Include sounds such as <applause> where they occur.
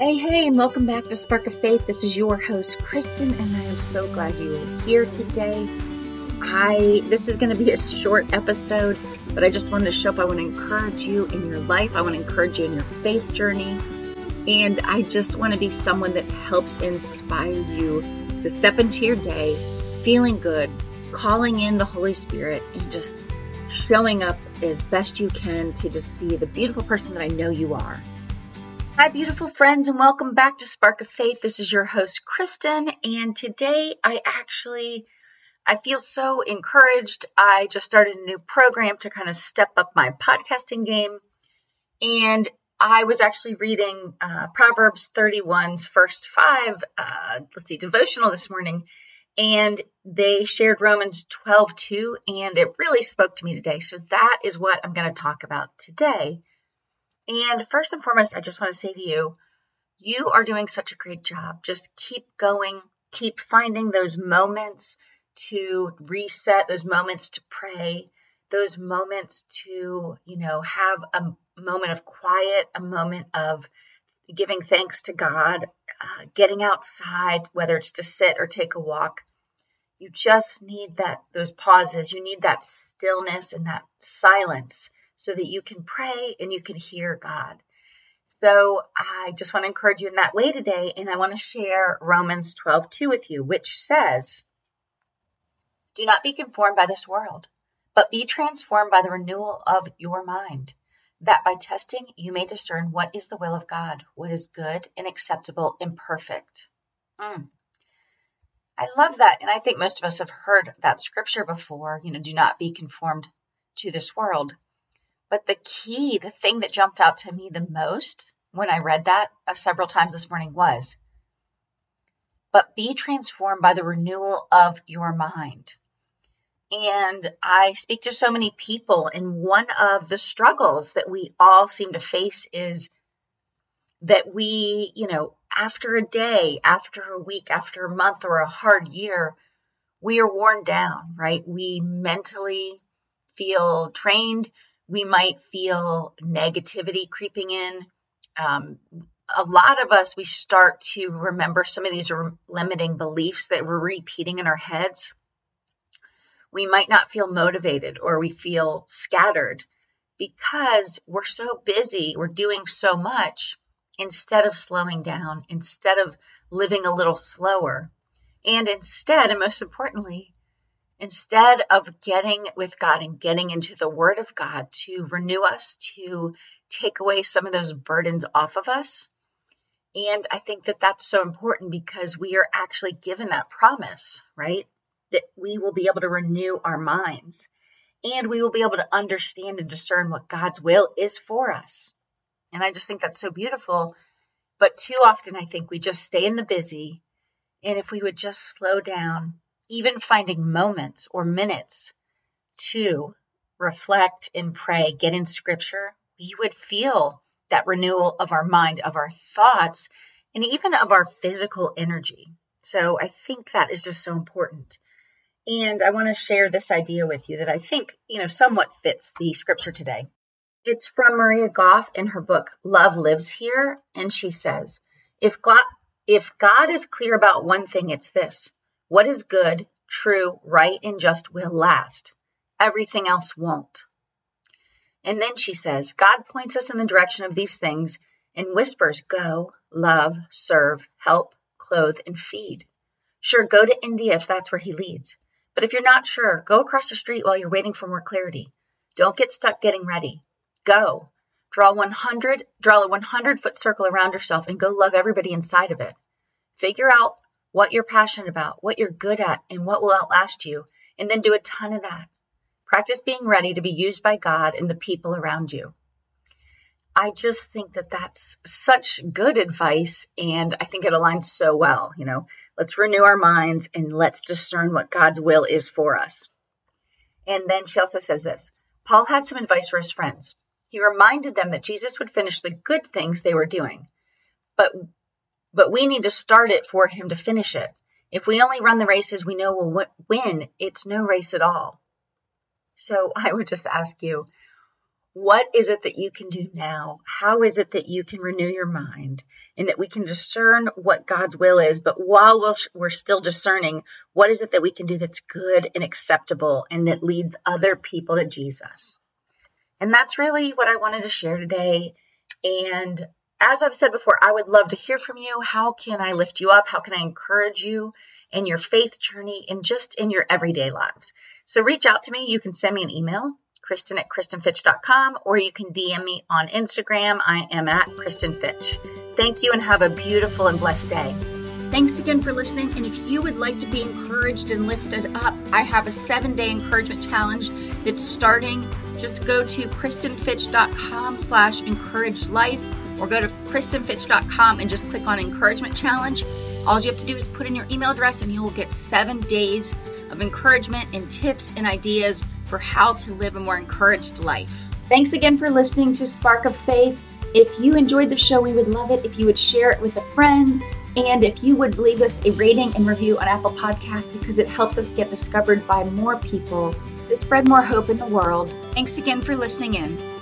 Hey, hey, and welcome back to Spark of Faith. This is your host, Kristin, and I am so glad you are here today. I this is going to be a short episode, but I just wanted to show up. I want to encourage you in your life. I want to encourage you in your faith journey. And I just want to be someone that helps inspire you to step into your day feeling good, calling in the Holy Spirit, and just showing up as best you can to just be the beautiful person that I know you are. Hi, beautiful friends, and welcome back to Spark of Faith. This is your host, Kristin, and today I actually I feel so encouraged. I just started a new program to kind of step up my podcasting game, and I was actually reading uh, Proverbs 31's first five, uh, let's see, devotional this morning, and they shared Romans 12 2, and it really spoke to me today. So that is what I'm going to talk about today. And first and foremost, I just want to say to you, you are doing such a great job. Just keep going, keep finding those moments to reset, those moments to pray, those moments to, you know, have a moment of quiet, a moment of giving thanks to God, uh, getting outside, whether it's to sit or take a walk. You just need that those pauses. You need that stillness and that silence so that you can pray and you can hear God. So I just want to encourage you in that way today, and I want to share Romans 12 2 with you, which says, Do not be conformed by this world, but be transformed by the renewal of your mind, that by testing you may discern what is the will of God, what is good and acceptable and perfect. Mm. I love that. And I think most of us have heard that scripture before, you know, do not be conformed to this world. But the key, the thing that jumped out to me the most when I read that uh, several times this morning was, but be transformed by the renewal of your mind. And I speak to so many people, and one of the struggles that we all seem to face is that we, you know, after a day, after a week, after a month, or a hard year, we are worn down, right? We mentally feel trained we might feel negativity creeping in. Um, a lot of us, we start to remember some of these limiting beliefs that we're repeating in our heads. We might not feel motivated or we feel scattered because we're so busy, we're doing so much instead of slowing down, instead of living a little slower. And instead, and most importantly, instead of getting with God and getting into the Word of God to renew us, to take away some of those burdens off of us. And I think that that's so important because we are actually given that promise, right? That we will be able to renew our minds and we will be able to understand and discern what God's will is for us. And I just think that's so beautiful. But too often, I think we just stay in the busy. And if we would just slow down even finding moments or minutes to reflect and pray, get in scripture, you would feel that renewal of our mind, of our thoughts, and even of our physical energy. So I think that is just so important. And I want to share this idea with you that I think, you know, somewhat fits the scripture today. It's from Maria Goff in her book, Love Lives Here. And she says, if God, if God is clear about one thing, it's this what is good, true, right, and just will last. Everything else won't. And then she says, God points us in the direction of these things and whispers, go, love, serve, help, clothe, and feed. Sure, go to India if that's where he leads. But if you're not sure, go across the street while you're waiting for more clarity. Don't get stuck getting ready. Go. Draw 100, draw a 100 foot circle around yourself and go love everybody inside of it. Figure out what you're passionate about, what you're good at, and what will outlast you, and then do a ton of that. Practice being ready to be used by God and the people around you. I just think that that's such good advice, and I think it aligns so well. You know, let's renew our minds and let's discern what God's will is for us. And then she also says this Paul had some advice for his friends. He reminded them that Jesus would finish the good things they were doing, but but we need to start it for him to finish it. If we only run the races we know we'll win, it's no race at all. So <laughs> I would just ask you, What is it that you can do now? How is it that you can renew your mind and that we can discern what God's will is? But while we're still discerning, what is it that we can do that's good and acceptable and that leads other people to Jesus? And that's really what I wanted to share today. And as I've said before, I would love to hear from you. How can I lift you up? How can I encourage you in your faith journey and just in your everyday lives? So reach out to me. You can send me an email, Kristin at KristinFitch.com, or you can DM me on Instagram. I am at Kristin Fitch. Thank you and have a beautiful and blessed day. Thanks again for listening. And if you would like to be encouraged and lifted up, I have a seven day encouragement challenge that's starting. Just go to KristinFitch.com slash encouraged life or go to KristinFitch.com and just click on encouragement challenge. All you have to do is put in your email address and you will get seven days of encouragement and tips and ideas for how to live a more encouraged life. Thanks again for listening to Spark of Faith. If you enjoyed the show, we would love it if you would share it with a friend and if you would leave us a rating and review on Apple Podcasts because it helps us get discovered by more people to spread more hope in the world. Thanks again for listening in.